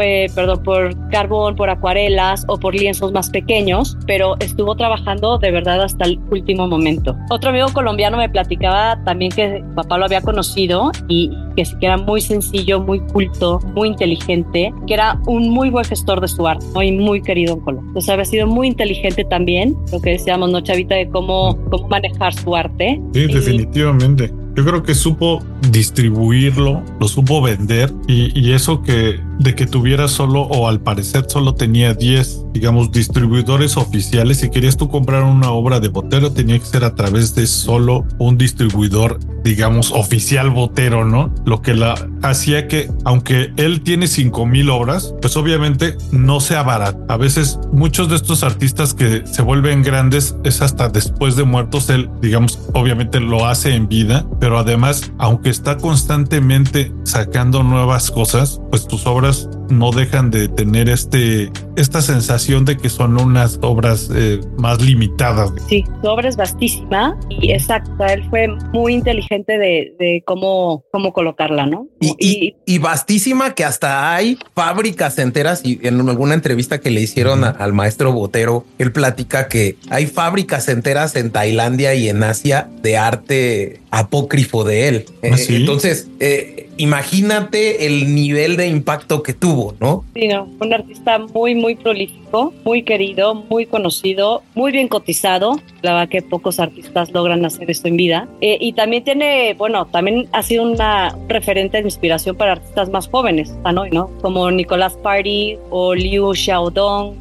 [SPEAKER 5] eh, perdón, por carbón, por acuarelas o por lienzos más pequeños, pero estuvo trabajando de verdad hasta el último momento. Otro amigo colombiano me platicaba también que papá lo había conocido y que era muy sencillo, muy culto, muy inteligente, que era un muy buen gestor de su arte y muy querido en Colombia. Entonces había sido muy inteligente también, lo que decíamos, ¿no, Chavita? De cómo, cómo manejar su arte.
[SPEAKER 4] Sí, definitivamente. Yo creo que supo distribuirlo, lo supo vender y, y, eso que de que tuviera solo o al parecer solo tenía 10, digamos, distribuidores oficiales. Si querías tú comprar una obra de Botero tenía que ser a través de solo un distribuidor, digamos, oficial Botero, ¿no? Lo que la hacía que, aunque él tiene 5000 obras, pues obviamente no sea barato. A veces muchos de estos artistas que se vuelven grandes es hasta después de muertos. Él, digamos, obviamente lo hace en vida, pero además, aunque está constantemente sacando nuevas cosas, pues tus obras no dejan de tener este esta sensación de que son unas obras eh, más limitadas.
[SPEAKER 5] Sí, su obra es vastísima y exacto, él fue muy inteligente de, cómo, cómo colocarla, ¿no?
[SPEAKER 3] Y, y, vastísima que hasta hay fábricas enteras y en alguna entrevista que le hicieron al maestro Botero, él platica que hay fábricas enteras en Tailandia y en Asia de arte apócrifo de él. ¿Ah, eh, entonces, eh, imagínate el nivel de impacto que tuvo, ¿no?
[SPEAKER 5] Sí, no, un artista muy, muy prolífico, muy querido, muy conocido, muy bien cotizado. La verdad que pocos artistas logran hacer esto en vida. Eh, y también tiene, bueno, también ha sido una referente de inspiración para artistas más jóvenes, ¿no? ¿no? Como Nicolás Party o Liu Xiaodong,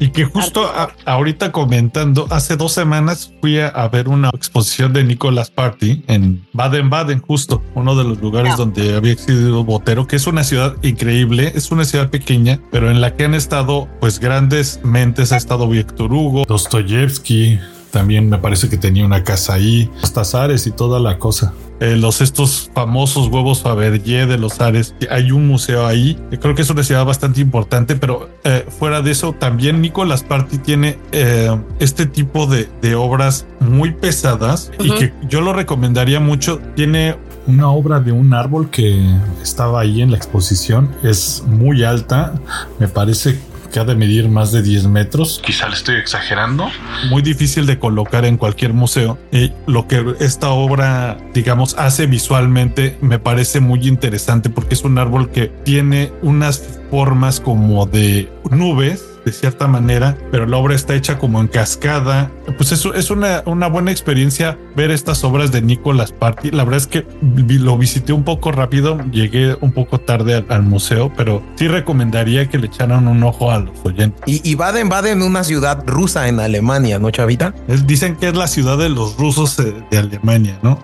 [SPEAKER 4] Y que justo ahorita comentando, hace dos semanas fui a, ver una exposición de Nicolás Party en Baden-Baden, justo uno de los lugares donde había existido Botero, que es una ciudad increíble, es una ciudad pequeña, pero en la que han estado pues grandes mentes, ha estado Víctor Hugo, Dostoyevsky, también me parece que tenía una casa ahí, los Tazares y toda la cosa. Eh, los estos famosos huevos Fabergé de los Ares. Hay un museo ahí. Creo que es una ciudad bastante importante, pero eh, fuera de eso, también Nicolás Party tiene eh, este tipo de, de, obras muy pesadas y que yo lo recomendaría mucho. Tiene una obra de un árbol que estaba ahí en la exposición. Es muy alta. Me parece que ha de medir más de 10 metros. Quizá le estoy exagerando. Muy difícil de colocar en cualquier museo. Y lo que esta obra, digamos, hace visualmente me parece muy interesante porque es un árbol que tiene unas formas como de nubes de cierta manera, pero la obra está hecha como en cascada. Pues eso es una, una buena experiencia ver estas obras de Nicolas Party. La verdad es que lo visité un poco rápido, llegué un poco tarde al, museo, pero sí recomendaría que le echaran un ojo a los oyentes.
[SPEAKER 3] Y, Baden-Baden, una ciudad rusa en Alemania, ¿no, Chavita?
[SPEAKER 4] dicen que es la ciudad de los rusos eh, de Alemania, ¿no?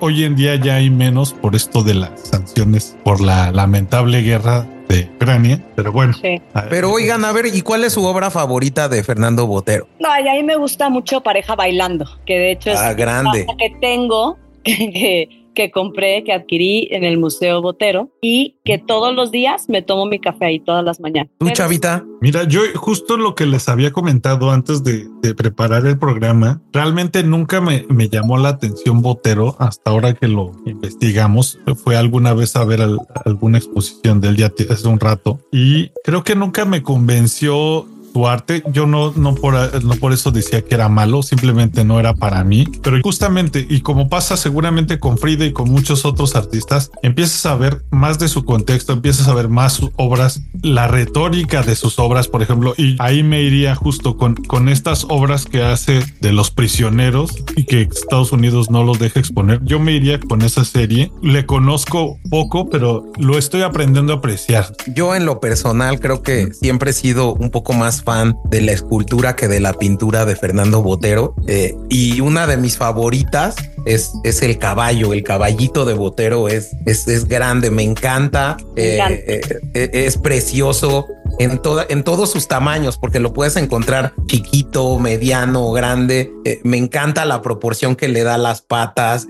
[SPEAKER 4] hoy en día ya hay menos por esto de las sanciones por la lamentable guerra de Ucrania, pero bueno.
[SPEAKER 3] Pero oigan, a ver, ¿y cuál es su obra favorita de Fernando Botero?
[SPEAKER 5] No, a mí me gusta mucho Pareja Bailando, que de hecho es
[SPEAKER 3] ah, grande.
[SPEAKER 5] que tengo, que, que compré, que adquirí en el Museo Botero y que todos los días me tomo mi café ahí todas las mañanas.
[SPEAKER 3] ¿Tú, Chavita?
[SPEAKER 4] Mira, yo justo lo que les había comentado antes de, preparar el programa, realmente nunca me, me, llamó la atención Botero hasta ahora que lo investigamos. Fue alguna vez a ver alguna exposición del día hace un rato y creo que nunca me convenció arte. Yo no, no, por, no por eso decía que era malo, simplemente no era para mí. Pero justamente, y como pasa seguramente con Frida y con muchos otros artistas, empiezas a ver más de su contexto, empiezas a ver más sus obras, la retórica de sus obras, por ejemplo, y ahí me iría justo con, con estas obras que hace de los prisioneros y que Estados Unidos no los deja exponer. Yo me iría con esa serie. Le conozco poco, pero lo estoy aprendiendo a apreciar.
[SPEAKER 3] Yo en lo personal creo que siempre he sido un poco más fan de la escultura que de la pintura de Fernando Botero. Eh, y una de mis favoritas es, es el caballo. El caballito de Botero es, es, es grande, me encanta. Eh, eh, es precioso en, toda, en todos sus tamaños, porque lo puedes encontrar chiquito, mediano, grande. me encanta la proporción que le da las patas.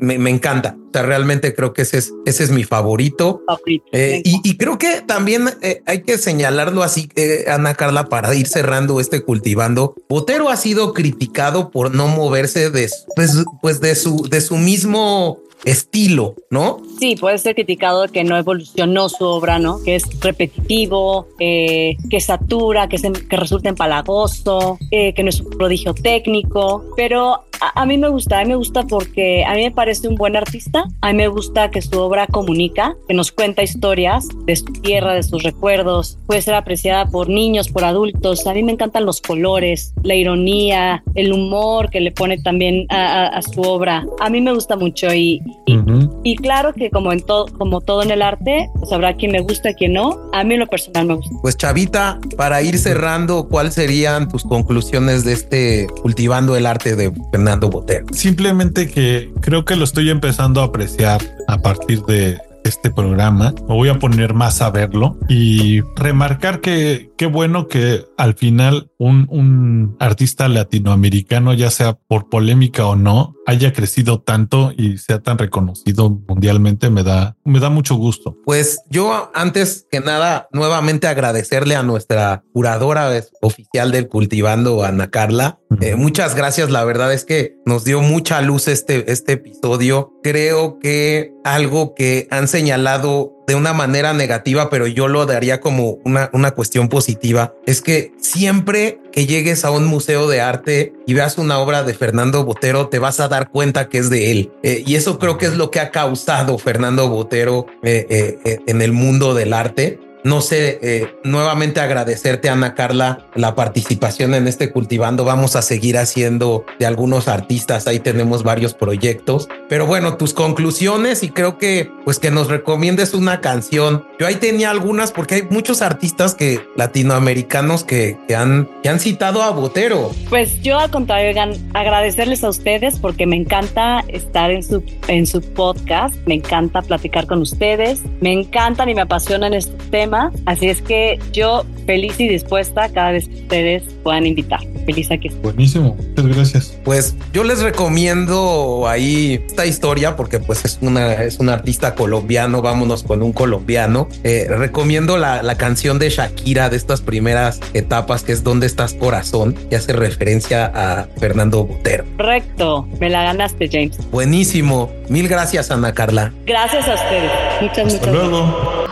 [SPEAKER 3] Me, me, encanta. O sea, realmente creo que ese es, ese es mi favorito. y, y, creo que también hay que señalarlo así, Ana Carla, para ir cerrando este cultivando. Botero ha sido criticado por no moverse de, pues, pues de su, de su mismo estilo, ¿no?
[SPEAKER 5] Sí, puede ser criticado que no evolucionó su obra, ¿no? Que es repetitivo, eh, que satura, que, que resulta empalagoso, eh, que no es un prodigio técnico, pero a, mí me gusta, a mí me gusta porque a mí me parece un buen artista, a mí me gusta que su obra comunica, que nos cuenta historias de su tierra, de sus recuerdos, puede ser apreciada por niños, por adultos, a mí me encantan los colores, la ironía, el humor que le pone también a, su obra, a mí me gusta mucho y, y, claro que como en todo, como todo en el arte, pues habrá quien me gusta, quien no, a mí en lo personal me gusta.
[SPEAKER 3] Pues Chavita, para ir cerrando, ¿cuáles serían tus conclusiones de este cultivando el arte de Fernando?
[SPEAKER 4] Simplemente que creo que lo estoy empezando a apreciar a partir de este programa. Me voy a poner más a verlo y remarcar que qué bueno que al final un, un, artista latinoamericano, ya sea por polémica o no, haya crecido tanto y sea tan reconocido mundialmente. Me da, me da mucho gusto.
[SPEAKER 3] Pues yo antes que nada, nuevamente agradecerle a nuestra curadora oficial del Cultivando, Ana Carla. Eh, muchas gracias. La verdad es que nos dio mucha luz este, este episodio. Creo que algo que han señalado de una manera negativa, pero yo lo daría como una, una cuestión positiva, es que siempre que llegues a un museo de arte y veas una obra de Fernando Botero, te vas a dar cuenta que es de él. Eh, y eso creo que es lo que ha causado Fernando Botero eh, eh, en el mundo del arte no sé, eh, nuevamente agradecerte, Ana Carla, la participación en este cultivando. Vamos a seguir haciendo de algunos artistas. Ahí tenemos varios proyectos. Pero bueno, tus conclusiones y creo que pues que nos recomiendes una canción. Yo ahí tenía algunas porque hay muchos artistas que latinoamericanos que, han, que han citado a Botero.
[SPEAKER 5] Pues yo al contrario, agradecerles a ustedes porque me encanta estar en su, en su podcast. Me encanta platicar con ustedes. Me encantan y me apasionan estos temas Así es que yo feliz y dispuesta cada vez que ustedes puedan invitar. Feliz aquí.
[SPEAKER 4] Buenísimo, muchas gracias.
[SPEAKER 3] Pues yo les recomiendo ahí esta historia porque pues es una es un artista colombiano. Vámonos con un colombiano. Eh, recomiendo la, la, canción de Shakira de estas primeras etapas que es ¿Dónde estás corazón? que hace referencia a Fernando Botero.
[SPEAKER 5] Correcto, me la ganaste James.
[SPEAKER 3] Buenísimo. Mil gracias Ana Carla.
[SPEAKER 5] Gracias a ustedes. Muchas,
[SPEAKER 4] Hasta
[SPEAKER 5] muchas
[SPEAKER 4] luego.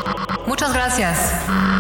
[SPEAKER 5] Muchas gracias. Yes.